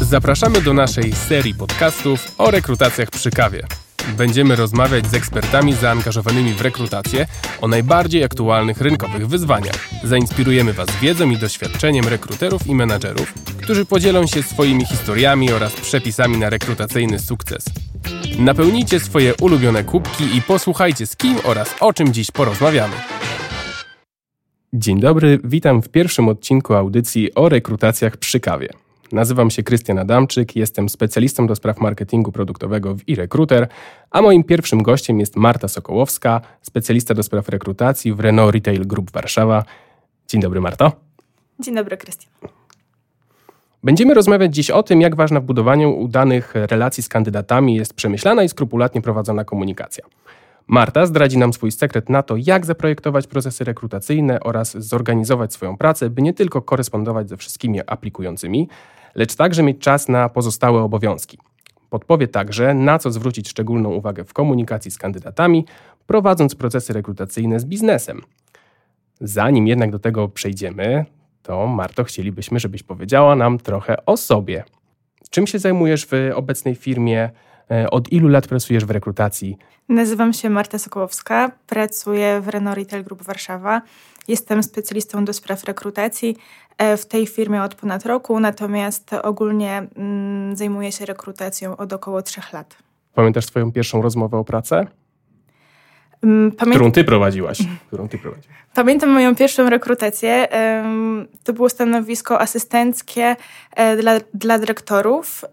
Zapraszamy do naszej serii podcastów o rekrutacjach przy kawie. Będziemy rozmawiać z ekspertami zaangażowanymi w rekrutację o najbardziej aktualnych rynkowych wyzwaniach. Zainspirujemy Was wiedzą i doświadczeniem rekruterów i menadżerów, którzy podzielą się swoimi historiami oraz przepisami na rekrutacyjny sukces. Napełnijcie swoje ulubione kubki i posłuchajcie z kim oraz o czym dziś porozmawiamy. Dzień dobry, witam w pierwszym odcinku audycji o rekrutacjach przy kawie. Nazywam się Krystian Adamczyk, jestem specjalistą do spraw marketingu produktowego w eRecruiter, a moim pierwszym gościem jest Marta Sokołowska, specjalista do spraw rekrutacji w Renault Retail Group Warszawa. Dzień dobry, Marto. Dzień dobry, Krystian. Będziemy rozmawiać dziś o tym, jak ważna w budowaniu udanych relacji z kandydatami jest przemyślana i skrupulatnie prowadzona komunikacja. Marta zdradzi nam swój sekret na to, jak zaprojektować procesy rekrutacyjne oraz zorganizować swoją pracę, by nie tylko korespondować ze wszystkimi aplikującymi, lecz także mieć czas na pozostałe obowiązki. Podpowie także, na co zwrócić szczególną uwagę w komunikacji z kandydatami, prowadząc procesy rekrutacyjne z biznesem. Zanim jednak do tego przejdziemy, to Marto, chcielibyśmy, żebyś powiedziała nam trochę o sobie. Czym się zajmujesz w obecnej firmie? E, od ilu lat pracujesz w rekrutacji? Nazywam się Marta Sokołowska, pracuję w Renault Retail Group Warszawa. Jestem specjalistą do spraw rekrutacji e, w tej firmie od ponad roku, natomiast ogólnie mm, zajmuję się rekrutacją od około trzech lat. Pamiętasz swoją pierwszą rozmowę o pracę? Mm, Pamię... Którą ty prowadziłaś? Którą ty prowadziłaś? Pamiętam moją pierwszą rekrutację. To było stanowisko asystenckie e, dla, dla dyrektorów.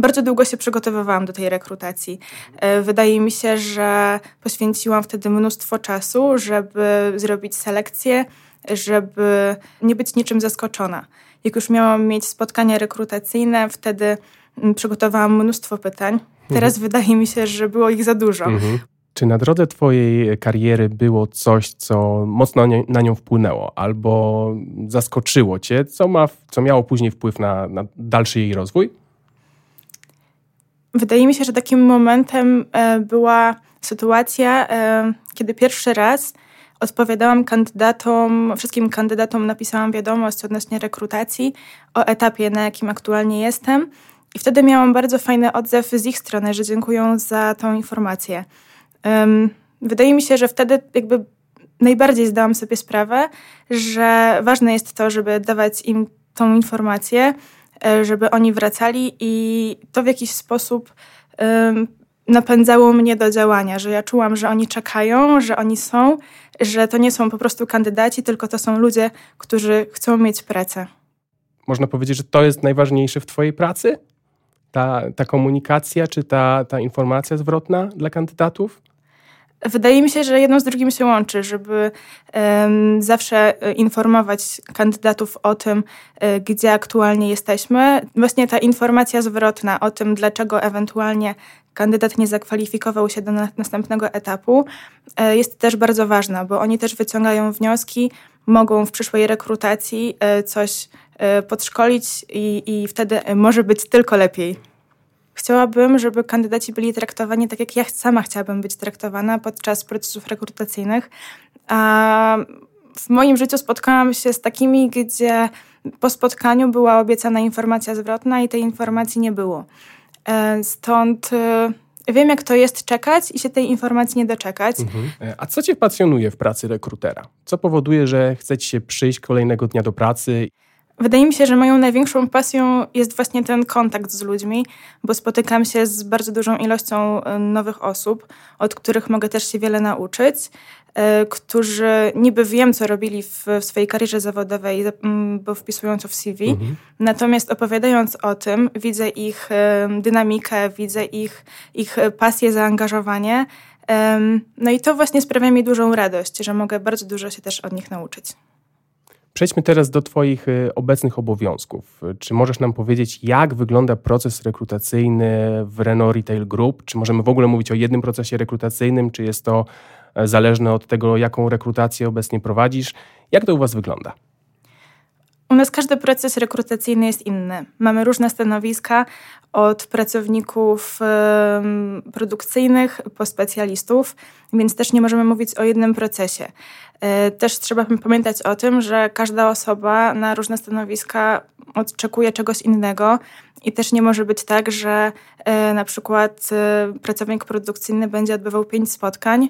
Bardzo długo się przygotowywałam do tej rekrutacji. E, wydaje mi się, że poświęciłam wtedy mnóstwo czasu, żeby zrobić selekcję, żeby nie być niczym zaskoczona. Jak już miałam mieć spotkania rekrutacyjne, wtedy mm, przygotowałam mnóstwo pytań. Teraz mhm. wydaje mi się, że było ich za dużo. Mhm. Czy na drodze Twojej kariery było coś, co mocno na nią wpłynęło albo zaskoczyło Cię, co, ma, co miało później wpływ na, na dalszy jej rozwój? Wydaje mi się, że takim momentem e, była sytuacja, e, kiedy pierwszy raz odpowiadałam kandydatom, wszystkim kandydatom napisałam wiadomość odnośnie rekrutacji o etapie, na jakim aktualnie jestem. I wtedy miałam bardzo fajny odzew z ich strony, że dziękują za tą informację. Wydaje mi się, że wtedy jakby najbardziej zdałam sobie sprawę, że ważne jest to, żeby dawać im tą informację, żeby oni wracali i to w jakiś sposób napędzało mnie do działania, że ja czułam, że oni czekają, że oni są, że to nie są po prostu kandydaci, tylko to są ludzie, którzy chcą mieć pracę. Można powiedzieć, że to jest najważniejsze w Twojej pracy? Ta, ta komunikacja, czy ta, ta informacja zwrotna dla kandydatów? Wydaje mi się, że jedno z drugim się łączy, żeby um, zawsze e, informować kandydatów o tym, e, gdzie aktualnie jesteśmy. Właśnie ta informacja zwrotna o tym, dlaczego ewentualnie kandydat nie zakwalifikował się do na następnego etapu, e, jest też bardzo ważna, bo oni też wyciągają wnioski, mogą w przyszłej rekrutacji coś podszkolić i, i wtedy może być tylko lepiej. Chciałabym, żeby kandydaci byli traktowani tak, jak ja sama chciałabym być traktowana podczas procesów rekrutacyjnych. A w moim życiu spotkałam się z takimi, gdzie po spotkaniu była obiecana informacja zwrotna i tej informacji nie było. E, stąd e, wiem, jak to jest czekać i się tej informacji nie doczekać. Mhm. E, a co Cię pasjonuje w pracy rekrutera? Co powoduje, że chcecie się przyjść kolejnego dnia do pracy? Wydaje mi się, że moją największą pasją jest właśnie ten kontakt z ludźmi, bo spotykam się z bardzo dużą ilością e, nowych osób, od których mogę też się wiele nauczyć, e, którzy niby wiem, co robili w, w swojej karierze zawodowej, bo wpisując to w CV, mhm. natomiast opowiadając o tym, widzę ich e, dynamikę, widzę ich, ich pasję, zaangażowanie. No i to właśnie sprawia mi dużą radość, że mogę bardzo dużo się też od nich nauczyć. Przejdźmy teraz do Twoich y, obecnych obowiązków. Czy możesz nam powiedzieć, jak wygląda proces rekrutacyjny w Renault Retail Group? Czy możemy w ogóle mówić o jednym procesie rekrutacyjnym, czy jest to e, zależne od tego, jaką rekrutację obecnie prowadzisz? Jak to u Was wygląda? U nas każdy proces rekrutacyjny jest inny. Mamy różne stanowiska, od pracowników produkcyjnych po specjalistów, więc też nie możemy mówić o jednym procesie. E, też trzeba pamiętać o tym, że każda osoba na różne stanowiska oczekuje czegoś innego i też nie może być tak, że e, na przykład e, pracownik produkcyjny będzie odbywał pięć spotkań,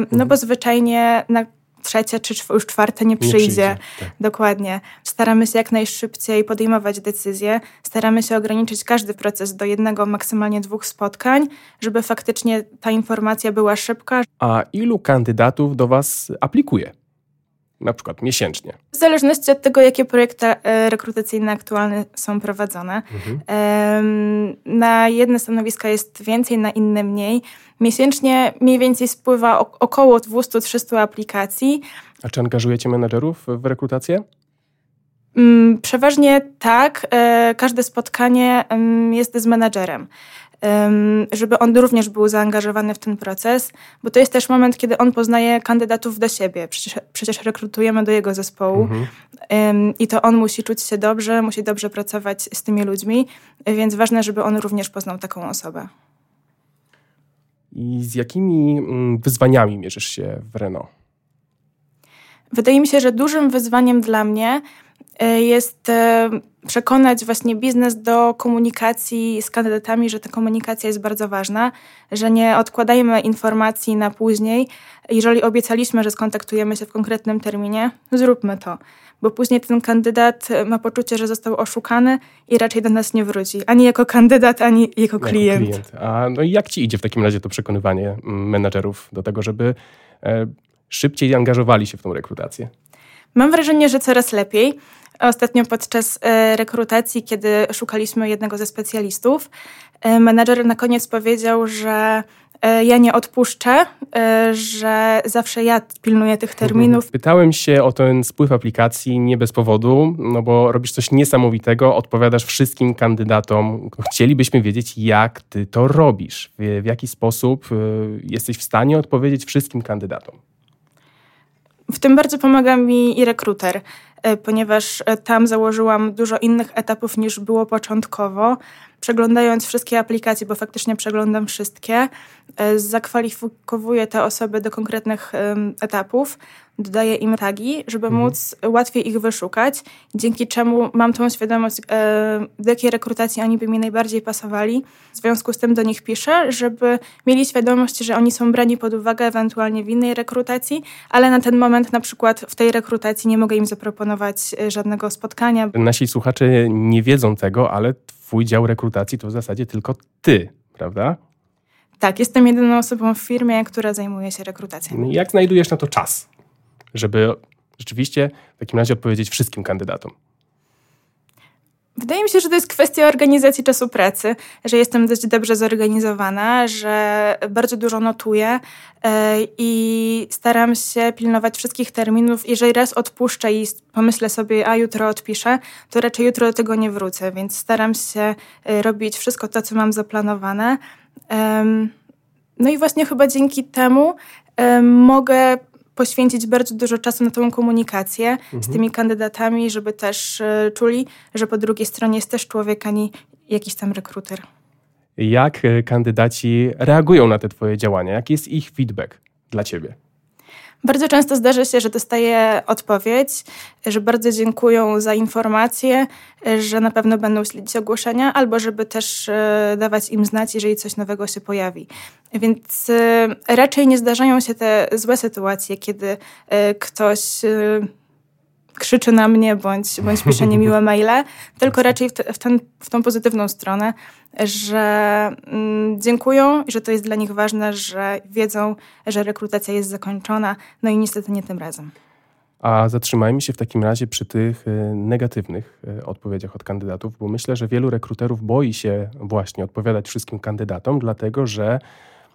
no bo mhm. zwyczajnie na trzecie czy już czwarte nie przyjdzie. Nie przyjdzie tak. Dokładnie. Staramy się jak najszybciej podejmować decyzje, staramy się ograniczyć każdy proces do jednego, maksymalnie dwóch spotkań, żeby faktycznie ta informacja była szybka. A ilu kandydatów do Was aplikuje? Na przykład miesięcznie? W zależności od tego, jakie projekty e, rekrutacyjne aktualne są prowadzone. Mhm. Na jedne stanowiska jest więcej, na inne mniej. Miesięcznie mniej więcej spływa około 200-300 aplikacji. A czy angażujecie menedżerów w rekrutację? Mm, przeważnie tak. E, każde spotkanie jest z menedżerem żeby on również był zaangażowany w ten proces, bo to jest też moment, kiedy on poznaje kandydatów do siebie. Przecież, przecież rekrutujemy do jego zespołu mhm. i to on musi czuć się dobrze, musi dobrze pracować z tymi ludźmi, więc ważne, żeby on również poznał taką osobę. I z jakimi mm, wyzwaniami mierzysz się w Renault? Wydaje mi się, że dużym wyzwaniem dla mnie jest e, przekonać właśnie biznes do komunikacji z kandydatami, że ta komunikacja jest bardzo ważna, że nie odkładajmy informacji na później. Jeżeli obiecaliśmy, że skontaktujemy się w konkretnym terminie, zróbmy to, bo później ten kandydat ma poczucie, że został oszukany i raczej do nas nie wróci, ani jako kandydat, ani jako klient. Jako klient. A no i jak ci idzie w takim razie to przekonywanie mm, menadżerów do tego, żeby e, szybciej angażowali się w tą rekrutację? Mam wrażenie, że coraz lepiej. Ostatnio podczas e, rekrutacji, kiedy szukaliśmy jednego ze specjalistów, e, menadżer na koniec powiedział, że e, ja nie odpuszczę, że zawsze ja pilnuję tych mhm. terminów. Pytałem się o ten spływ aplikacji nie bez powodu, no bo robisz coś niesamowitego, odpowiadasz wszystkim kandydatom. Chcielibyśmy wiedzieć, jak ty to robisz, w, w jaki sposób jesteś w stanie odpowiedzieć wszystkim kandydatom. W tym bardzo pomaga mi i rekruter. E, ponieważ e, tam założyłam dużo innych etapów niż było początkowo. Przeglądając wszystkie aplikacje, bo faktycznie przeglądam wszystkie, e, zakwalifikowuję te osoby do konkretnych etapów, dodaję im tagi, żeby mhm. móc łatwiej ich wyszukać, dzięki czemu mam tą świadomość, do jakiej rekrutacji oni by mi najbardziej pasowali. W związku z tym do nich piszę, żeby mieli świadomość, że oni są brani pod uwagę ewentualnie w innej rekrutacji, ale na ten moment na przykład w tej rekrutacji nie mogę im zaproponować e, żadnego spotkania. Nasi słuchacze nie wiedzą tego, ale twój dział rekrutacji to w zasadzie tylko ty, prawda? Tak, jestem jedyną osobą w firmie, która zajmuje się rekrutacją. Jak znajdujesz na to czas? żeby rzeczywiście w takim razie odpowiedzieć wszystkim kandydatom? Wydaje mi się, że to jest kwestia organizacji czasu pracy, że jestem dość dobrze zorganizowana, że bardzo dużo notuję e, i staram się pilnować wszystkich terminów. Jeżeli raz odpuszczę i pomyślę sobie, a jutro odpiszę, to raczej jutro do tego nie wrócę, więc staram się e, robić wszystko to, co mam zaplanowane. No i właśnie chyba dzięki temu mogę poświęcić bardzo dużo czasu na tą komunikację mhm. z tymi kandydatami, żeby też e, czuli, że po drugiej stronie jest też człowiek, a nie jakiś tam rekruter. Jak e, kandydaci reagują na te Twoje działania? Jaki jest ich feedback dla Ciebie? Bardzo często zdarza się, że dostaję odpowiedź, że bardzo dziękują za informacje, że na pewno będą śledzić ogłoszenia, albo żeby też e, dawać im znać, jeżeli coś nowego się pojawi. Więc e, raczej nie zdarzają się te złe sytuacje, kiedy e, ktoś krzyczy na mnie bądź, bądź pisze niemiłe maile, tylko raczej w, te, w, ten, w tą pozytywną stronę, że mm, dziękują i że to jest dla nich ważne, że wiedzą, że rekrutacja jest zakończona, no i niestety nie tym razem. A zatrzymajmy się w takim razie przy tych e, negatywnych e, odpowiedziach od kandydatów, bo myślę, że wielu rekruterów boi się właśnie odpowiadać wszystkim kandydatom, dlatego że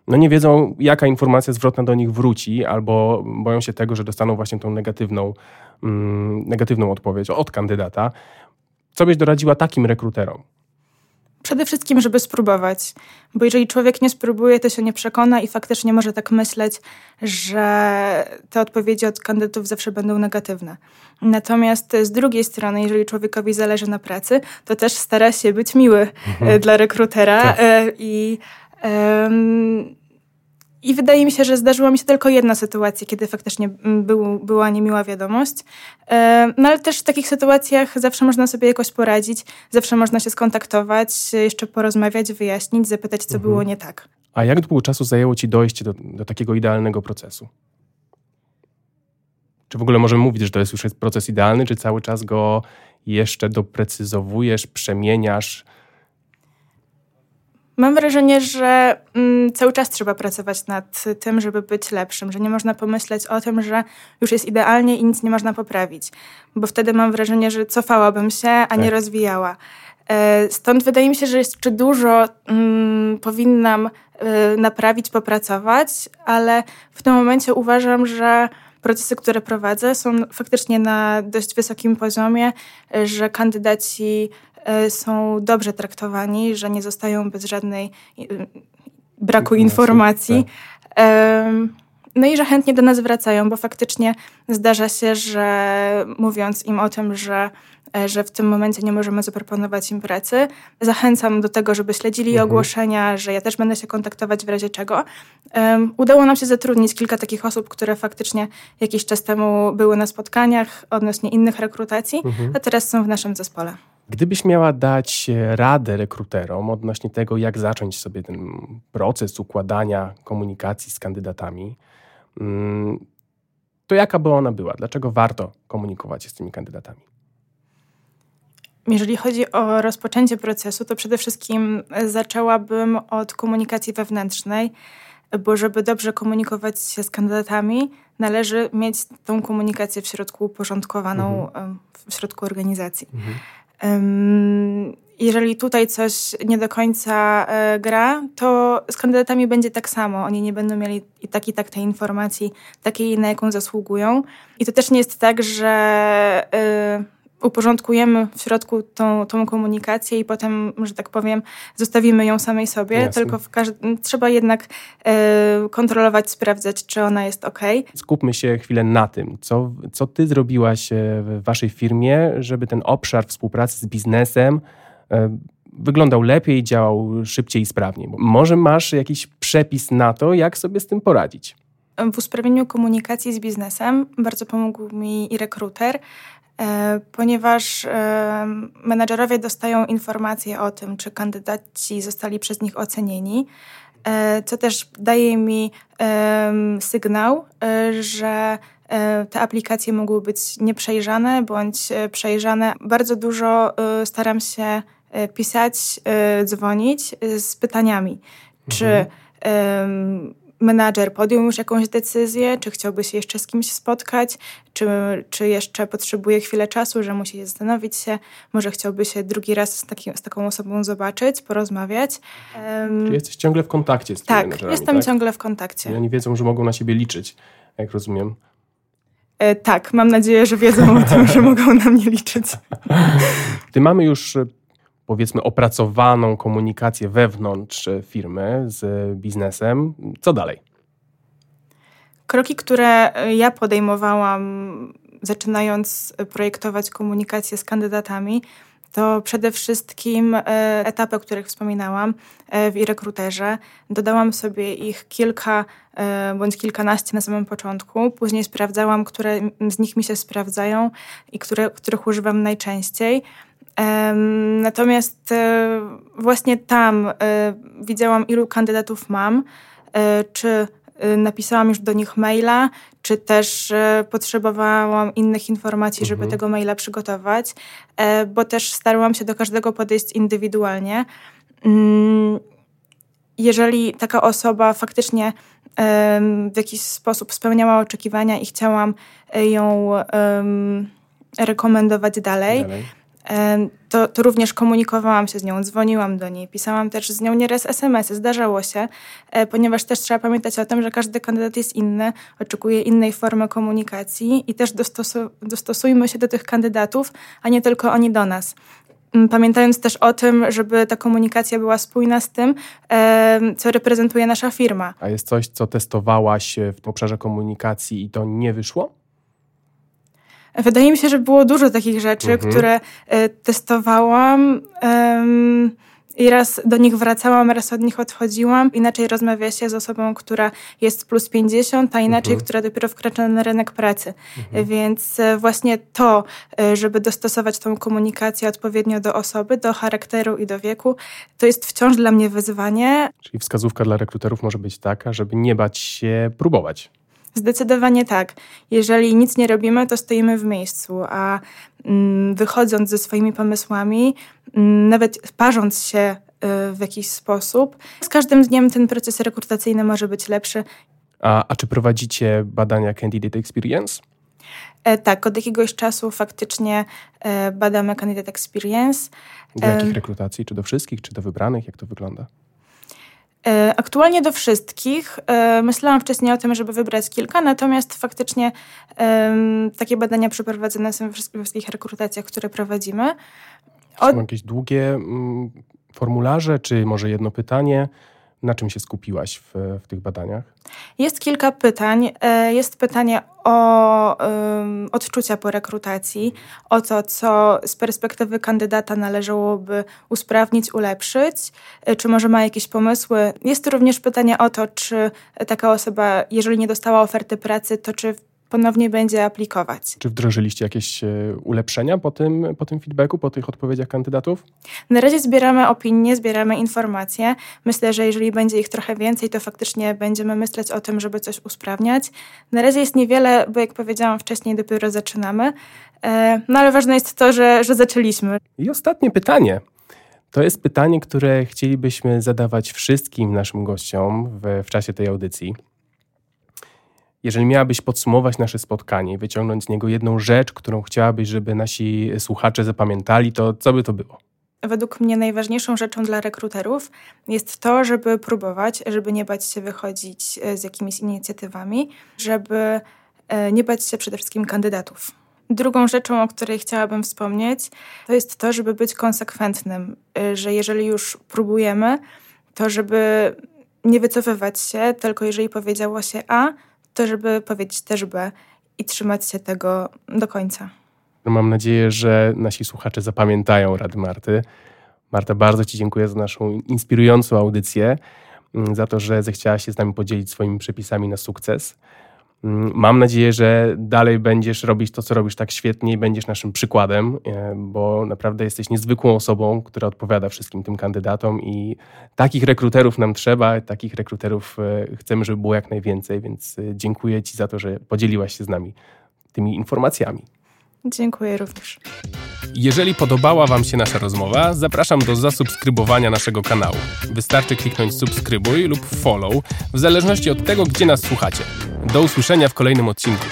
no nie wiedzą, jaka informacja zwrotna do nich wróci, albo boją się tego, że dostaną właśnie tą negatywną, mm, negatywną odpowiedź od kandydata. Co byś doradziła takim rekruterom? Przede wszystkim, żeby spróbować, bo jeżeli człowiek nie spróbuje, to się nie przekona i faktycznie może tak myśleć, że te odpowiedzi od kandydatów zawsze będą negatywne. Natomiast z drugiej strony, jeżeli człowiekowi zależy na pracy, to też stara się być miły mhm. E, dla rekrutera tak. E, i i wydaje mi się, że zdarzyła mi się tylko jedna sytuacja, kiedy faktycznie był, była niemiła wiadomość. No ale też w takich sytuacjach zawsze można sobie jakoś poradzić, zawsze można się skontaktować, jeszcze porozmawiać, wyjaśnić, zapytać, co mhm. było nie tak. A jak długo czasu zajęło ci dojście do, do takiego idealnego procesu? Czy w ogóle możemy mówić, że to jest już proces idealny, czy cały czas go jeszcze doprecyzowujesz, przemieniasz? Mam wrażenie, że mm, cały czas trzeba pracować nad tym, żeby być lepszym, że nie można pomyśleć o tym, że już jest idealnie i nic nie można poprawić, bo wtedy mam wrażenie, że cofałabym się, a tak. nie rozwijała. E, stąd wydaje mi się, że jeszcze dużo mm, powinnam y, naprawić, popracować, ale w tym momencie uważam, że procesy, które prowadzę, są faktycznie na dość wysokim poziomie, że kandydaci E, są dobrze traktowani, że nie zostają bez żadnej e, braku informacji. Tak. No i że chętnie do nas wracają, bo faktycznie zdarza się, że mówiąc im o tym, że, e, że w tym momencie nie możemy zaproponować im pracy, zachęcam do tego, żeby śledzili mhm. ogłoszenia, że ja też będę się kontaktować w razie czego. Um, udało nam się zatrudnić kilka takich osób, które faktycznie jakiś czas temu były na spotkaniach odnośnie innych rekrutacji, mhm. a teraz są w naszym zespole. Gdybyś miała dać radę rekruterom odnośnie tego, jak zacząć sobie ten proces układania komunikacji z kandydatami, mm, to jaka by ona była? Dlaczego warto komunikować się z tymi kandydatami? Jeżeli chodzi o rozpoczęcie procesu, to przede wszystkim zaczęłabym od komunikacji wewnętrznej, bo żeby dobrze komunikować się z kandydatami, należy mieć tą komunikację w środku uporządkowaną, mhm. w środku organizacji. Mhm. Jeżeli tutaj coś nie do końca e, gra, to z kandydatami będzie tak samo. Oni nie będą mieli i tak i tak tej informacji, takiej, na jaką zasługują. I to też nie jest tak, że e, uporządkujemy w środku tą, tą komunikację i potem, że tak powiem, zostawimy ją samej sobie, Jasne. tylko trzeba jednak e, kontrolować, sprawdzać, czy ona jest ok. Skupmy się chwilę na tym, co, co ty zrobiłaś e, w waszej firmie, żeby ten obszar współpracy z biznesem e, wyglądał lepiej, działał szybciej i sprawniej. Może masz jakiś przepis na to, jak sobie z tym poradzić? W usprawnieniu komunikacji z biznesem bardzo pomógł mi i rekruter, ponieważ e, menedżerowie dostają informacje o tym, czy kandydaci zostali przez nich ocenieni, e, co też daje mi sygnał, że te aplikacje mogły być nieprzejrzane bądź przejrzane. Bardzo dużo staram się pisać, dzwonić z pytaniami, mhm. czy menadżer podjął już jakąś decyzję, czy chciałby się jeszcze z kimś spotkać, czy, czy jeszcze potrzebuje chwilę czasu, że musi zastanowić się, może chciałby się drugi raz z, takim, z taką osobą zobaczyć, porozmawiać. Um, Czy jesteś ciągle w kontakcie z tymi Tak, jestem tak? ciągle w kontakcie. I oni wiedzą, że mogą na siebie liczyć, jak rozumiem. E, tak, mam nadzieję, że wiedzą o tym, że mogą na mnie liczyć. Gdy mamy już powiedzmy opracowaną komunikację wewnątrz firmy z biznesem, co dalej? Kroki, które ja podejmowałam, zaczynając projektować komunikację z kandydatami, to przede wszystkim e, etapy, o których wspominałam e, w rekruterze. Dodałam sobie ich kilka e, bądź kilkanaście na samym początku. Później sprawdzałam, które z nich mi się sprawdzają i które, których używam najczęściej. Natomiast e, właśnie tam e, widziałam, ilu kandydatów mam, e, czy napisałam już do nich maila, czy też potrzebowałam innych informacji, mhm. żeby tego maila przygotować, bo też starałam się do każdego podejść indywidualnie. Mm, jeżeli taka osoba faktycznie w jakiś sposób spełniała oczekiwania i chciałam ją rekomendować dalej, dalej to, to również komunikowałam się z nią, dzwoniłam do niej, pisałam też z nią nieraz SMS-y, zdarzało się, e, ponieważ też trzeba pamiętać o tym, że każdy kandydat jest inny, oczekuje innej formy komunikacji i też dostosu, dostosujmy się do tych kandydatów, a nie tylko oni do nas. pamiętając też o tym, żeby ta komunikacja była spójna z tym, co reprezentuje nasza firma. A jest coś, co testowałaś w obszarze komunikacji i to nie wyszło? Wydaje mi się, że było dużo takich rzeczy, mhm. które e, testowałam. I raz do nich wracałam, raz od nich odchodziłam. Inaczej rozmawia się z osobą, która jest plus 50, a inaczej, mhm. która dopiero wkracza na rynek pracy. Mhm. Więc e, właśnie to, e, żeby dostosować tą komunikację odpowiednio do osoby, do charakteru i do wieku, to jest wciąż dla mnie wyzwanie. Czyli wskazówka dla rekruterów może być taka, żeby nie bać się próbować. Zdecydowanie tak. Jeżeli nic nie robimy, to stoimy w miejscu, a mm, wychodząc ze swoimi pomysłami, mm, nawet parząc się y, w jakiś sposób, z każdym dniem ten proces rekrutacyjny może być lepszy. A, a czy prowadzicie badania Candidate Experience? E, tak, od jakiegoś czasu faktycznie e, badamy Candidate Experience. Do jakich rekrutacji? Czy do wszystkich, czy do wybranych? Jak to wygląda? E, aktualnie do wszystkich. E, myślałam wcześniej o tym, żeby wybrać kilka, natomiast faktycznie takie badania przeprowadzone są we wszystkich rekrutacjach, które prowadzimy. Od... Są jakieś długie mm, formularze, czy może jedno pytanie? Na czym się skupiłaś w, w tych badaniach? Jest kilka pytań. E, jest pytanie o um, odczucia po rekrutacji, o to, co z perspektywy kandydata należałoby usprawnić, ulepszyć, e, czy może ma jakieś pomysły. Jest również pytanie o to, czy taka osoba, jeżeli nie dostała oferty pracy, to czy ponownie będzie aplikować. Czy wdrożyliście jakieś e, ulepszenia po tym, po tym feedbacku, po tych odpowiedziach kandydatów? Na razie zbieramy opinie, zbieramy informacje. Myślę, że jeżeli będzie ich trochę więcej, to faktycznie będziemy myśleć o tym, żeby coś usprawniać. Na razie jest niewiele, bo jak powiedziałam wcześniej, dopiero zaczynamy. E, no ale ważne jest to, że, że zaczęliśmy. I ostatnie pytanie. To jest pytanie, które chcielibyśmy zadawać wszystkim naszym gościom w, w czasie tej audycji. Jeżeli miałabyś podsumować nasze spotkanie i wyciągnąć z niego jedną rzecz, którą chciałabyś, żeby nasi słuchacze zapamiętali, to co by to było? Według mnie najważniejszą rzeczą dla rekruterów jest to, żeby próbować, żeby nie bać się wychodzić e, z jakimiś inicjatywami, żeby e, nie bać się przede wszystkim kandydatów. Drugą rzeczą, o której chciałabym wspomnieć, to jest to, żeby być konsekwentnym, e, że jeżeli już próbujemy, to żeby nie wycofywać się, tylko jeżeli powiedziało się A, to żeby powiedzieć też B i trzymać się tego do końca. Mam nadzieję, że nasi słuchacze zapamiętają rady Marty. Marta, bardzo Ci dziękuję za naszą inspirującą audycję, mm, za to, że zechciała się z nami podzielić swoimi przepisami na sukces. Mm, mam nadzieję, że dalej będziesz robić to, co robisz tak świetnie i będziesz naszym przykładem, e, bo naprawdę jesteś niezwykłą osobą, która odpowiada wszystkim tym kandydatom i takich rekruterów nam trzeba, takich rekruterów e, chcemy, żeby było jak najwięcej, więc e, dziękuję Ci za to, że podzieliłaś się z nami tymi informacjami. Dziękuję również. Jeżeli podobała Wam się nasza rozmowa, zapraszam do zasubskrybowania naszego kanału. Wystarczy kliknąć subskrybuj lub follow, w zależności od tego, gdzie nas słuchacie. Do usłyszenia w kolejnym odcinku.